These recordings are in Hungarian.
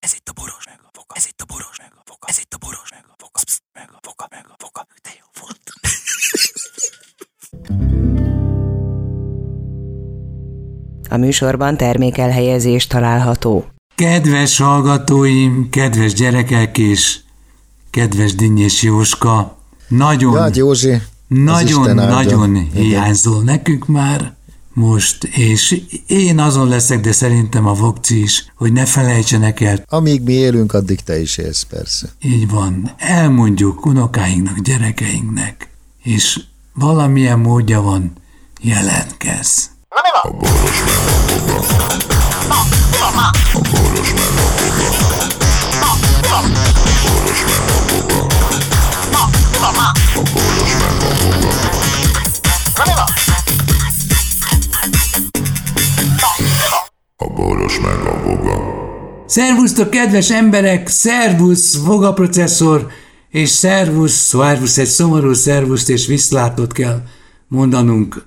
Ez itt a boros meg a foka. Ez itt a boros meg a foka. Ez itt a boros meg a foka. Psz, meg a foka, meg a foka. De jó volt. A műsorban termékelhelyezés található. Kedves hallgatóim, kedves gyerekek és kedves Dinnyés Jóska, nagyon, Ja, hát Józsi, nagyon-nagyon Igen. hiányzol nekünk már most, és én azon leszek, de szerintem a Vokci is, hogy ne felejtsenek el, Amíg mi élünk, addig te is élsz, persze. így van, elmondjuk unokáinknak, gyerekeinknek, és valamilyen módja van, jelentkez. Szervusztok, kedves emberek! Szervusz, vogaprocesszor, és szervusz, szervusz, egy szomorú szervuszt és viszlátot kell mondanunk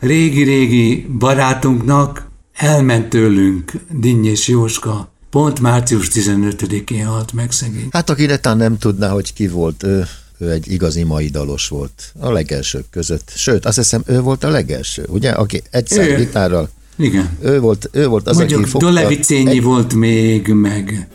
régi-régi barátunknak, elment tőlünk Dinnyés Jóska, pont március 15-én halt meg szegény. Hát aki netán nem tudná, hogy ki volt, ő, ő egy igazi mai dalos volt. A legelsők között. Sőt, azt hiszem, ő volt a legelső, ugye? Aki egyszer Ő. gitárral. Igen. Ő volt, ő volt az, Mondjuk aki fogta... Dolevicényi volt még, meg...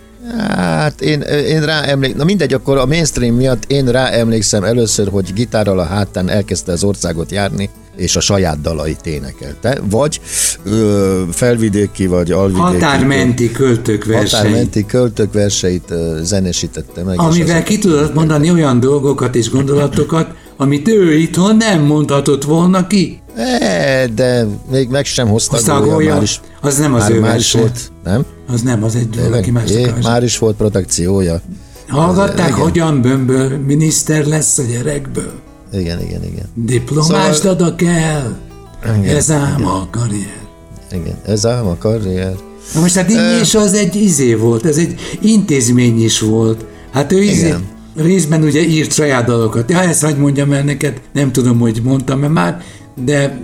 Hát én, én rá emlék, na mindegy, akkor a mainstream miatt én rá emlékszem először, hogy gitárral a hátán elkezdte az országot járni, és a saját dalait énekelte. Vagy ö, felvidéki, vagy alvidéki. Határmenti költők verseny. Határmenti költők verseit ö, zenesítette meg. Amivel ki tudott mondani olyan dolgokat és gondolatokat, amit ő itthon nem mondhatott volna ki. E, de még meg sem hozta Hozta a gólya, gólya? már is, Az nem az már, ő már is volt, nem? Az nem, az egy valaki más. É, már is volt protekciója. Hallgatták, igen. hogyan bömböl miniszter lesz a gyerekből? Igen, igen, igen. Diplomást Szóval- adok el, Igen, ez ám a karrier. Igen, ez ám a karrier. Na most hát Dinnyés az egy izé volt, ez egy intézmény is volt. Hát ő izé, Igen. részben ugye írt saját dalokat. Ja, ezt hagyd mondjam el neked, nem tudom, hogy mondtam-e már, de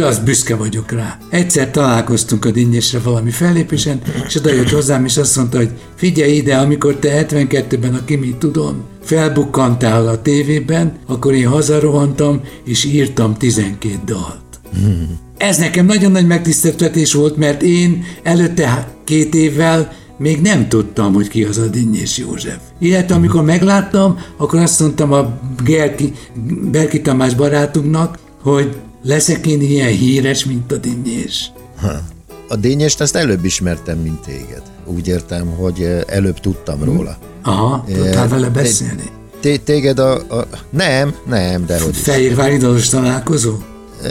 az büszke vagyok rá. Egyszer találkoztunk a Dinnyésre valami fellépésen, és oda jött hozzám, és azt mondta, hogy figyelj ide, amikor te 72-ben a Kimi tudom, felbukkantál a tévében, akkor én hazarohantam, és írtam 12 dalt. Ez nekem nagyon nagy megtiszteltetés volt, mert én előtte két évvel még nem tudtam, hogy ki az a Dinnyés József. Illetve amikor megláttam, akkor azt mondtam a Gerki, Berki Tamás barátunknak, hogy leszek én ilyen híres, mint a Dinnyés. A dényest ezt előbb ismertem, mint téged. Úgy értem, hogy eh, előbb tudtam róla. Aha, tudtál vele beszélni? Té- téged a, a... Nem, nem, de hogy. Fehérvári találkozó?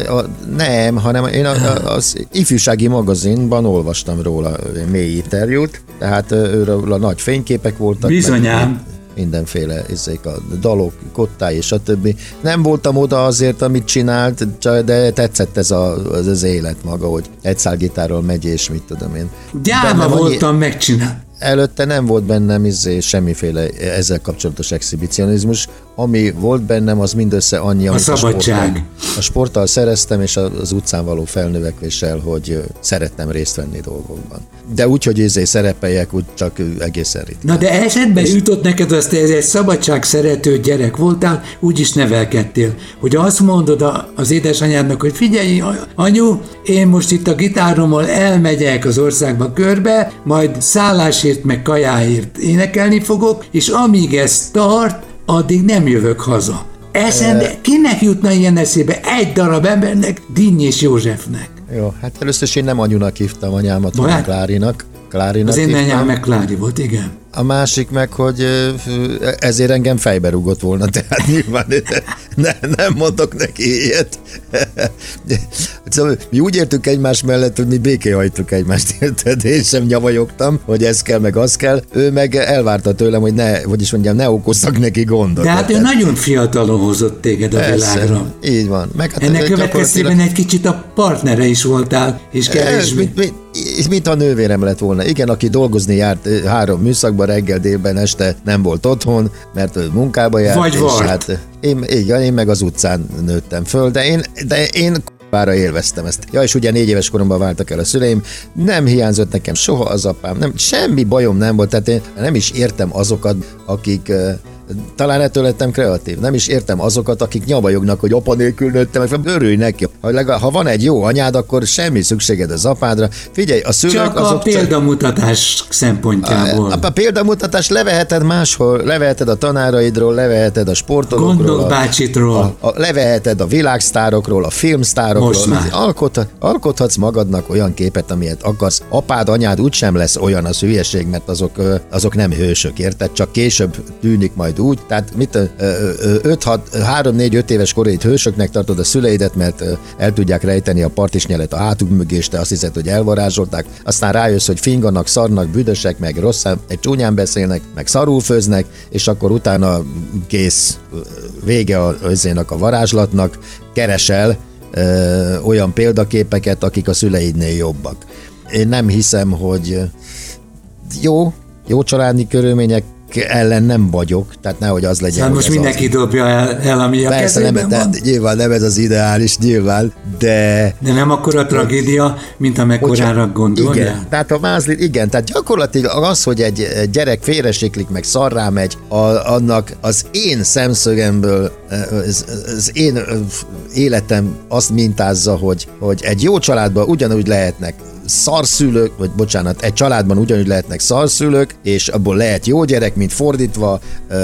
A, nem, hanem én a, a, az ifjúsági magazinban olvastam róla mély interjút, tehát őről a nagy fényképek voltak. meg Bizonyám. Mindenféle ezek a dalok, kottái és a többi. Nem voltam oda azért, amit csinált, de tetszett ez a, az, az élet maga, hogy egy gitárral megy, és mit tudom én. Gyáva voltam megcsinálni. Előtte nem volt bennem izé, semmiféle ezzel kapcsolatos exhibicionizmus. Ami volt bennem, az mindössze annyi, amit szabadság. A, sporttal, a sporttal szereztem, és a- az utcán való felnövekvéssel, hogy szerettem részt venni dolgokban. De úgy, hogy izé szerepeljek, úgy csak egészen ritkán. Na de esetben jutott neked azt, hogy ez egy szabadság szerető gyerek voltál, úgy is nevelkedtél, hogy azt mondod a- az édesanyádnak, hogy figyelj, a- anyu, én most itt a gitárommal elmegyek az országba körbe, majd szállásért meg kajáért énekelni fogok, és amíg ez tart, addig nem jövök haza. Eszembe, kinek jutna ilyen eszébe egy darab embernek, Dinnyés Józsefnek? Jó, hát először is én nem anyunak hívtam anyámat, hanem Klárinak. Klárinak Az én anyám meg Klári volt, igen. A másik meg, hogy ezért engem fejbe rúgott volna, tehát nyilván ne, nem mondok neki ilyet. Szóval mi úgy értük egymás mellett, hogy mi békéhajtuk egymást, érted? Én sem nyavajogtam, hogy ez kell, meg az kell. Ő meg elvárta tőlem, hogy ne, hogy is mondjam, ne okozzak neki gondot. De hát ő nagyon fiatalon hozott téged a Persze, világra. Így van. Meg hát Ennek következtében egy kicsit a partnere is voltál, és kevésbé. mint, mint, mint a nővérem lett volna. Igen, aki dolgozni járt ö, három műszakban, reggel, délben, este nem volt otthon, mert munkába járt. Vagy vart. hát én, igen, én meg az utcán nőttem föl, de én, de én kurvára élveztem ezt. Ja, és ugye négy éves koromban váltak el a szüleim, nem hiányzott nekem soha az apám, nem, semmi bajom nem volt, tehát én nem is értem azokat, akik talán ettől lettem kreatív. Nem is értem azokat, akik nyavajognak, hogy apa nélkül nőttem, örülj neki. Ha, legalább, ha van egy jó anyád, akkor semmi szükséged az apádra. Figyelj, a szülők Csak azok... a példamutatás szempontjából. A, a példamutatás leveheted máshol, leveheted a tanáraidról, leveheted a sportolókról. Gondok a, bácsitról. A, a, leveheted a világsztárokról, a filmsztárokról. Most már. Alkot, alkothatsz magadnak olyan képet, amilyet akarsz. Apád, anyád úgysem lesz olyan az hülyeség, mert azok, azok nem hősök, érted? Csak később tűnik majd úgy. Tehát mit 3-4-5 éves korait hősöknek tartod a szüleidet, mert el tudják rejteni a partisnyelet a hátuk mögé, és te azt hiszed, hogy elvarázsolták. Aztán rájössz, hogy finganak, szarnak, büdösek, meg rosszán, egy csúnyán beszélnek, meg szarul főznek, és akkor utána kész vége a, a varázslatnak, keresel ö, olyan példaképeket, akik a szüleidnél jobbak. Én nem hiszem, hogy jó, jó családi körülmények ellen nem vagyok, tehát nehogy az legyen. Hogy most mindenki az. dobja el, el ami a Persze nem, van. de, nyilván nem ez az ideális, nyilván, de De nem akkora tragédia, mint amekkorára gondolja. igen, tehát a mázli, igen, tehát gyakorlatilag az, hogy egy gyerek félresiklik, meg szarrá megy, a, annak az én szemszögemből, az, az én életem azt mintázza, hogy, hogy egy jó családban ugyanúgy lehetnek szarszülők, vagy bocsánat, egy családban ugyanúgy lehetnek szarszülők, és abból lehet jó gyerek, mint fordítva,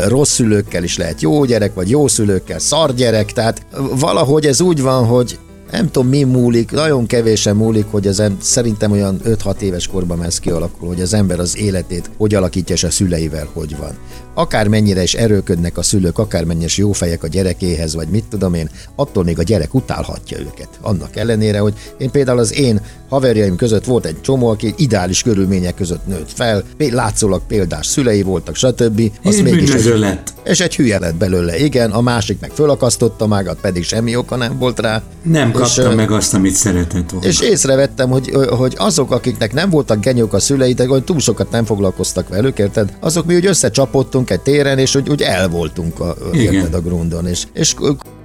rossz szülőkkel is lehet jó gyerek, vagy jó szülőkkel szar gyerek, tehát valahogy ez úgy van, hogy nem tudom, mi múlik, nagyon kevésen múlik, hogy az em- szerintem olyan 5-6 éves korban ez kialakul, hogy az ember az életét hogy alakítja, és a szüleivel hogy van. Akármennyire is erőködnek a szülők, akármennyire is jó fejek a gyerekéhez, vagy mit tudom én, attól még a gyerek utálhatja őket. Annak ellenére, hogy én például az én haverjaim között volt egy csomó, aki ideális körülmények között nőtt fel, látszólag példás szülei voltak, stb. És mégis bűnöző lett. és egy hülye lett belőle, igen, a másik meg fölakasztotta magát, pedig semmi oka nem volt rá. Nem kapta ö, meg azt, amit szeretett volna. És észrevettem, hogy, hogy azok, akiknek nem voltak genyók a szülei, de hogy túl sokat nem foglalkoztak velük, érted? Azok mi úgy összecsapottunk egy téren, és úgy, úgy el voltunk a, érted, a grundon, és, és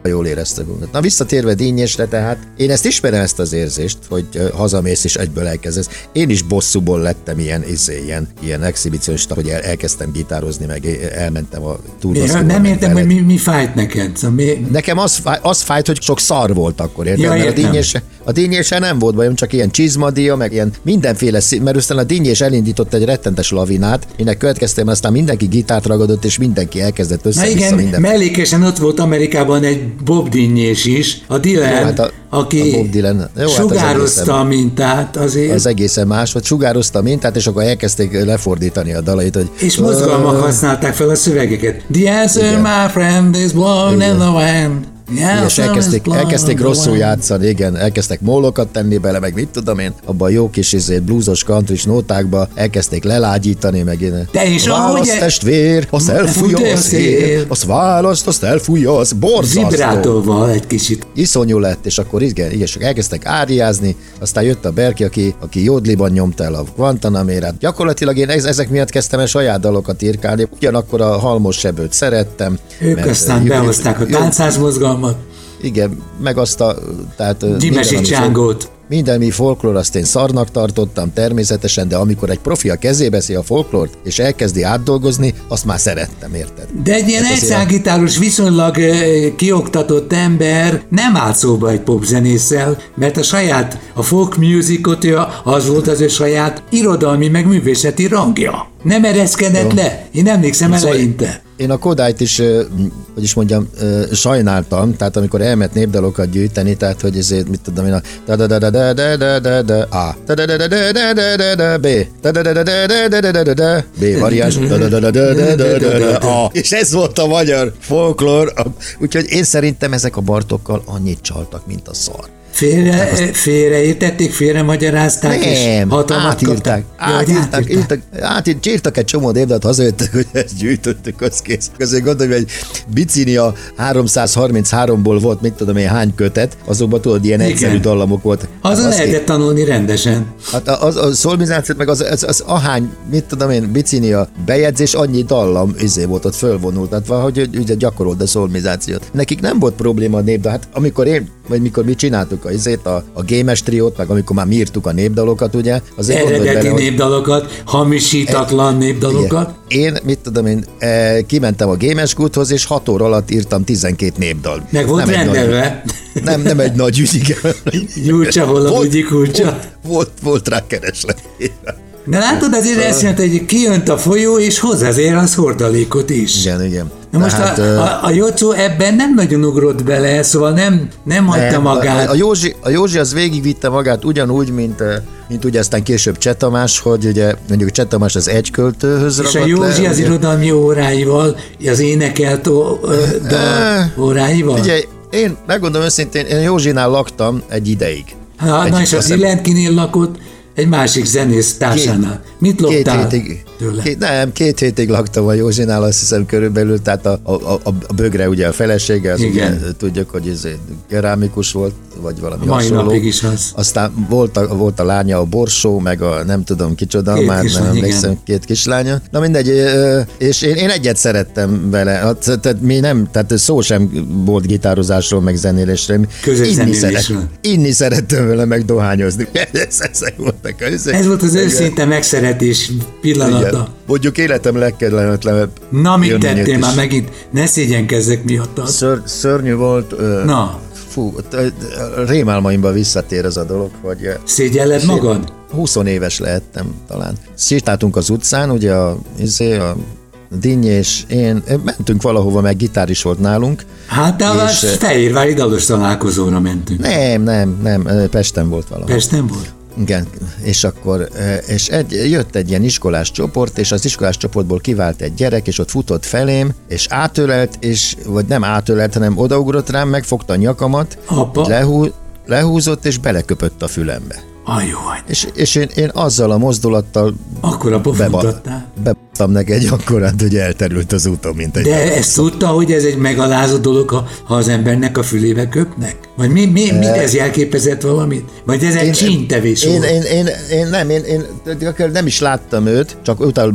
jól éreztek magunkat. Na visszatérve Dínyésre, tehát én ezt ismerem ezt az érzést, hogy hazamész és egyből elkezdesz. Én is bosszúból lettem ilyen, izé, ilyen, ilyen exhibicionista, hogy el, elkezdtem gitározni, meg elmentem a túlbasztóba. nem értem, hogy mi, mi fájt neked. Szóval mi, Nekem az, fáj, az fájt, hogy sok szar volt akkor, érted? Ja, Mert a dínyése, a dínyése nem volt bajom, csak ilyen csizmadia, meg ilyen mindenféle szín, mert aztán a dínyés elindított egy rettentes lavinát, ennek következtében aztán mindenki gitárt ragadott, és mindenki elkezdett Na össze igen, minden. mellékesen ott volt Amerikában egy Bob Dinnyés is, a Dylan, Jó, hát a- aki a Bob Dylan. Jó, hát az sugározta a mintát azért, Az egészen más, hogy sugározta a mintát, és akkor elkezdték lefordítani a dalait, hogy és mozgalmak használták fel a szövegeket. The answer, my friend, is blown in the wind. Igen, és elkezdték, elkezdték rosszul játszani, igen, elkezdtek mólokat tenni bele, meg mit tudom én, abban a jó kis izé, bluesos country nótákba elkezdték lelágyítani, meg én. De és ahogy választ e- testvér, azt elfújja a szél, azt választ, azt elfújja, az borzasztó. Vibrátóval egy kicsit. Iszonyú lett, és akkor igen, igen, és elkezdtek áriázni, aztán jött a Berki, aki, aki jódliban nyomta el a Guantanamérát. Gyakorlatilag én ez- ezek miatt kezdtem el saját dalokat írkálni, ugyanakkor a Halmos Sebőt szerettem. Ők aztán behozták a jó- táncház mozgalmat, igen, meg azt a... Tehát, Gyimesi Csángót. minden mi folklór, azt én szarnak tartottam természetesen, de amikor egy profi a kezébe veszi a folklórt, és elkezdi átdolgozni, azt már szerettem, érted? De egy ilyen Hát egyszágitáros, viszonylag kioktatott ember nem állt szóba egy popzenésszel, mert a saját, a folk musicot, az volt az ő saját irodalmi, meg művészeti rangja. Nem ereszkedett le. Én emlékszem Szóval- eleinte. Én a Kodályt is, hogy is mondjam, sajnáltam, tehát amikor elment népdalokat gyűjteni, tehát hogy ezért, mit tudom én, a da da da da da da da da A, da da da da da da da da B, da da da da da da da da da da B variáns, da da da da da da da da da A. És ez volt a magyar folklór, úgyhogy én szerintem ezek a bartokkal annyit csaltak, mint a szar. Félre, félreértették, félremagyarázták, és hatalmat átírták, kaptak. Átírták, átírták. írtak, átírt, írtak egy csomó évdet, hazajöttek, hogy ezt gyűjtöttük, az kész. Azért gondolom, hogy egy Bicinia 333-ból volt, mit tudom én, hány kötet, azokban tudod, ilyen Igen. egyszerű dallamok volt. Azon Az lehetett tanulni rendesen. Hát a, az, a szolmizációt, meg az, az, az, ahány, mit tudom én, bicinia bejegyzés, annyi dallam izé volt ott fölvonult, tehát valahogy ugye gyakorolt a szolmizációt. Nekik nem volt probléma a nép, de hát amikor én vagy mikor mi csináltuk a, izét, a, a gémes triót, meg amikor már mi írtuk a népdalokat, ugye, azért Eredeti bele, hogy- népdalokat, hamisítatlan népdalokat. igen. Én, mit tudom én, eh, kimentem a Games Goodhoz, és 6 óra alatt írtam 12 népdal. Meg volt Nem egy nagy- rendelve. Nem, nem egy nagy ügy, igen. Gyurcsa, hol a Volt- ügyi kulcsa. Volt, volt, volt rá kereslet. De látod, azért ezt jelenti, hogy kijönt a folyó, és hoz azért az hordalékot is. Igen, igen. Na most Tehát, a, a, a Jocó ebben nem nagyon ugrott bele, szóval nem, nem hagyta nem, magát. A, a, Józsi, a Józsi az végigvitte magát ugyanúgy, mint, mint ugye aztán később Cseh Tamás, hogy ugye mondjuk Cseh Tamás az egy költőhöz és a Józsi le, az ugye- irodalmi óráival, az énekelt ó, dal óráival? Ugye, én megmondom őszintén, én Józsinál laktam egy ideig. Ha, egy, na és az Ilentkinél lakott egy másik zenész társánál. Mit Két loptál hétig, tőle? két, nem, két hétig laktam a Józsinál, azt hiszem körülbelül, tehát a, a, a, a bögre ugye a felesége, az Igen. ugye tudjuk, hogy ez kerámikus volt, vagy valami Mai hasonló. napig is az. Aztán volt a, volt a lánya a Borsó, meg a nem tudom kicsoda, Két már kislány, nem igen. emlékszem, két kislánya. Na mindegy, és én, én egyet szerettem vele, Hát, tehát mi nem, tehát szó sem volt gitározásról, meg zenélésről. Közös inni, szeret, inni szerettem vele, meg dohányozni. Ezek voltak a ezek. Ez volt az őszinte megszeretés pillanata. igen. Mondjuk életem legkedvenetlenebb. Na, mit tettél is. már megint? Ne szégyenkezzek miattad. Ször, szörnyű volt. Ö, Na, Fú, rémálmaimba visszatér ez a dolog, hogy ö, szégyelled magad? 20 éves lehettem talán. Sétáltunk az utcán, ugye a, izé, a Dinnyi és én, mentünk valahova, meg gitár is volt nálunk. Hát a És, Fehérvári dalos találkozóra mentünk. Nem, nem, nem, Pesten volt valahol. Pesten volt? Igen, és akkor eh, és egy, jött egy ilyen iskolás csoport, és az iskolás csoportból kivált egy gyerek, és ott futott felém, és átölelt, és, vagy nem átölelt, hanem odaugrott rám, megfogta a nyakamat, Apa. lehú, lehúzott, és beleköpött a fülembe. Ajaj, És, és én, én azzal a mozdulattal akkor a pofontottál. Bebattam neki egy akkorát, hogy elterült az úton, mint egy... De ezt tudta, hogy ez egy megalázó dolog, ha, ha az embernek a fülébe köpnek? Vagy mi, mi, mi ez jelképezett valamit? Vagy ez egy csíntevés én, én, én, én, nem, én, én, én nem is láttam őt, csak utána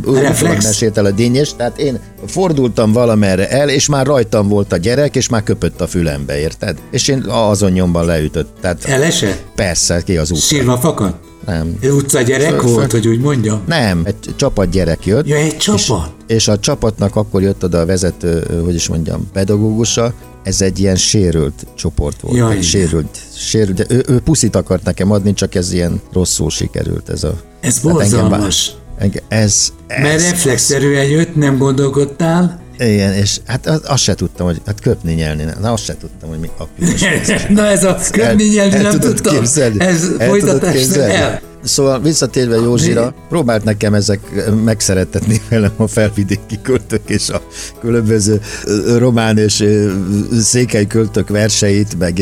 mesélt el a dinnyes, tehát én fordultam valamerre el, és már rajtam volt a gyerek, és már köpött a fülembe, érted? És én azon nyomban leütött. Tehát Elesett? persze, ki az út. Sírva fakadt? Nem. Ez utca gyerek Föl- volt, hogy úgy mondjam? Nem, egy csapat gyerek jött. Ja, egy csapat? És a csapatnak akkor jött oda a vezető, hogy is mondjam, pedagógusa, ez egy ilyen sérült csoport volt. Jaj, sérült, sérült, de ő, ő puszit akart nekem adni, csak ez ilyen rosszul sikerült. Ez, a, Ez Tehát engem vá- borzalmas. Engem, ez, ez, Mert reflexzerűen jött, nem gondolkodtál. Igen, és hát az- azt se tudtam, hogy hát köpni, nyelni, na azt se tudtam, hogy mi a piros. Na ez a köpni nyelni El nem tudod tudtam. képzelni? Ez El folytatás képzelni? el. Szóval visszatérve Józsira, próbált nekem ezek megszerettetni velem a felvidéki költök és a különböző ö, román és ö, székely költök verseit, meg...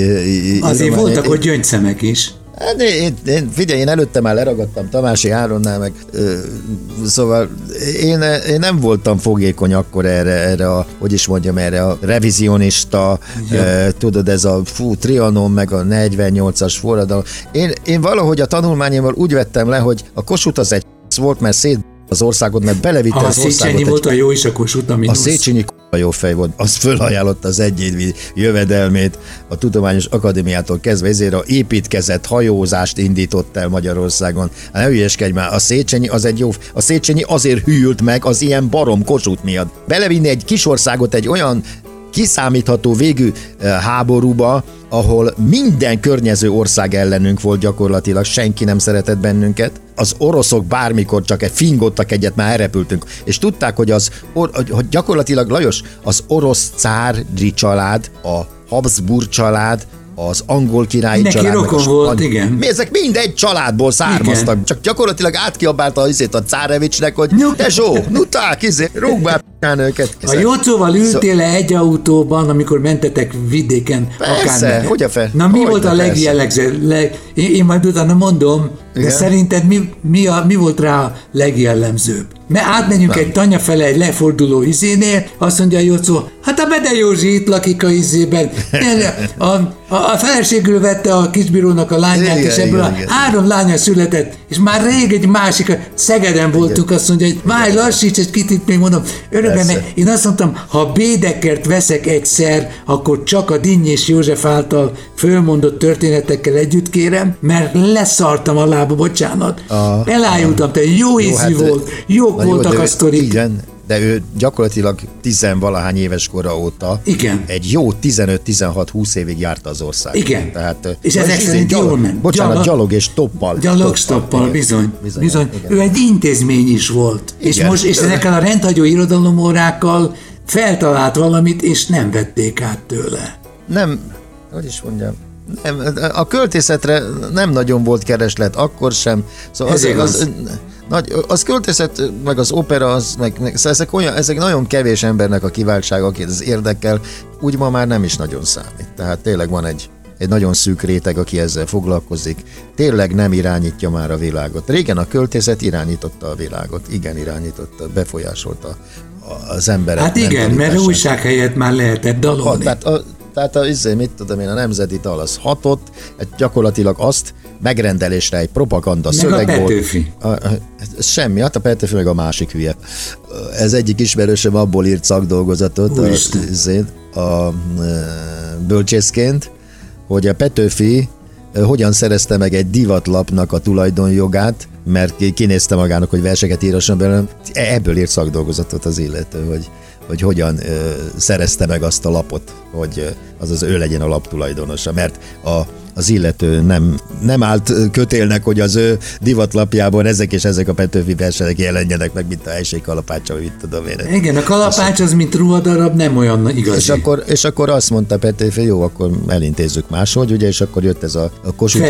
Azért voltak ott gyöngyszemek is. Hát én, én, figyelj, én előtte már leragadtam Tamási Áronnál, meg ö, szóval én, én nem voltam fogékony akkor erre, erre a, hogy is mondjam, erre a revizionista, ö, tudod, ez a fú, Trianon, meg a 48-as forradalom. Én, én valahogy a tanulmányommal úgy vettem le, hogy a Kossuth az egy volt, mert szét az országot, mert belevitte a az országot Széchenyi egy volt a jó is, akkor Suta a. Széchenyi k***a jó fej volt, az fölajánlotta az egyéni jövedelmét a Tudományos Akadémiától kezdve, ezért a építkezett hajózást indított el Magyarországon. Hát ne hülyeskedj már, a Széchenyi az egy jó, a Széchenyi azért hűlt meg az ilyen barom kosút miatt. Belevinni egy kis országot egy olyan kiszámítható végű eh, háborúba, ahol minden környező ország ellenünk volt gyakorlatilag, senki nem szeretett bennünket. Az oroszok bármikor csak egy fingottak egyet, már elrepültünk. És tudták, hogy az hogy gyakorlatilag Lajos, az orosz cári család, a Habsburg család, az angol királyi Mindenki család. a rokon volt, spanyol- igen. Mi ezek mind egy családból származtak. Igen. Csak gyakorlatilag átkiabálta azért a cárevicsnek, hogy Nyug- tesó, nuták, izé, rúg már. A Jócóval ültél le egy autóban, amikor mentetek vidéken? Persze, hogy a fe- Na mi hogy volt a legjellegző? Leg, én, én majd utána mondom, de Igen. szerinted mi, mi, a, mi volt rá a legjellemzőbb? mert átmenjünk egy tanya fele egy leforduló izénél, azt mondja a Jocó, hát a Bede Józsi itt lakik a izében. A, a, a feleségül vette a kisbírónak a lányát, Igen, és ebből igen, a igen. három lánya született, és már rég egy másik, Szegeden voltunk, azt mondja, hogy várj, lassíts egy kicsit, még mondom, örökben, Mert én azt mondtam, ha Bédekert veszek egyszer, akkor csak a Dinny és József által fölmondott történetekkel együtt kérem, mert leszartam a lába, bocsánat. Aha. Elájultam, te jó ízű hát, volt, jók jó, voltak de a sztorik. Igen, de ő gyakorlatilag tizenvalahány éves kora óta Igen. egy jó 15-16-20 évig járta az ország. Igen. Tehát, És ezek szerint gyalog- jól ment. Bocsánat, Gyalog- gyalog, és toppal. Gyalogstoppal, igen. bizony, bizony, bizony. igen. Ő egy intézmény is volt. És Igen. most, és ezekkel a rendhagyó irodalomórákkal feltalált valamit, és nem vették át tőle. nem, hogy is mondjam, nem, a költészetre nem nagyon volt kereslet, akkor sem. Szóval Ez az, igaz. az, nagy, az költészet, meg az opera, az, meg, meg szóval ezek, olyan, ezek nagyon kevés embernek a kiváltsága, akit ez érdekel, úgy ma már nem is nagyon számít. Tehát tényleg van egy, egy nagyon szűk réteg, aki ezzel foglalkozik. Tényleg nem irányítja már a világot. Régen a költészet irányította a világot. Igen, irányította, befolyásolta az emberek Hát igen, mert újság helyett már lehetett Ha, dalolni. tehát a, tehát a, izé, mit tudom én, a nemzeti dal az hatott, gyakorlatilag azt megrendelésre egy propaganda Meg a szöveg volt. Petőfi. A, a, semmi, hát a Petőfi meg a másik hülye. Ez egyik ismerősöm abból írt szakdolgozatot, a, Úristen. izé, a, a bölcsészként, hogy a Petőfi ö, hogyan szerezte meg egy divatlapnak a tulajdonjogát, mert ki- kinézte magának, hogy verseket írasson belőle. Ebből írt szakdolgozatot az illető, hogy, hogy hogyan ö, szerezte meg azt a lapot, hogy ö, az az ő legyen a lap tulajdonosa, mert a, az illető nem, nem állt kötélnek, hogy az ő divatlapjában ezek és ezek a Petőfi versenek jelenjenek meg, mint a helység kalapácsa, vagy mit tudom én. Igen, a kalapács az, mint ruhadarab, nem olyan igazi. És akkor, és akkor azt mondta Petőfi, jó, akkor elintézzük máshogy, ugye, és akkor jött ez a, a Kossuth.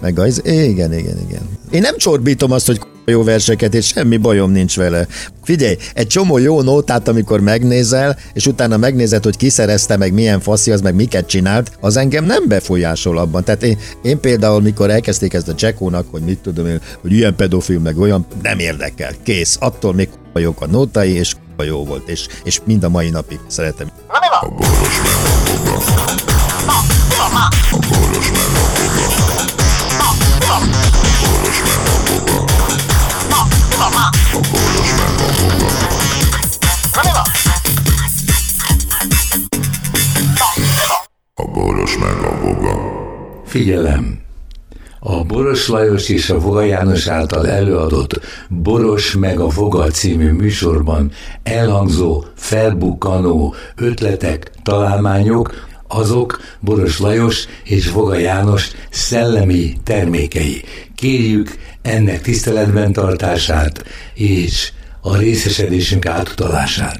Meg az, igen, igen, igen. Én nem csorbítom azt, hogy jó verseket, és semmi bajom nincs vele. Figyelj, egy csomó jó nótát, amikor megnézel, és utána megnézed, hogy ki szerezte meg, milyen faszi az, meg miket csinált, az engem nem befolyásol abban. Tehát én, én például, mikor elkezdték ezt a csekónak, hogy mit tudom én, hogy ilyen pedofil, meg olyan, nem érdekel. Kész. Attól még jók a nótai, és jó volt, és, és mind a mai napig szeretem. A boros meg a. Figyelem! A Boros Lajos és a Voga János által előadott Boros meg a Voga című műsorban elhangzó, felbukkanó ötletek, találmányok, azok Boros Lajos és Voga János szellemi termékei. Kérjük ennek tiszteletben tartását és a részesedésünk átutalását.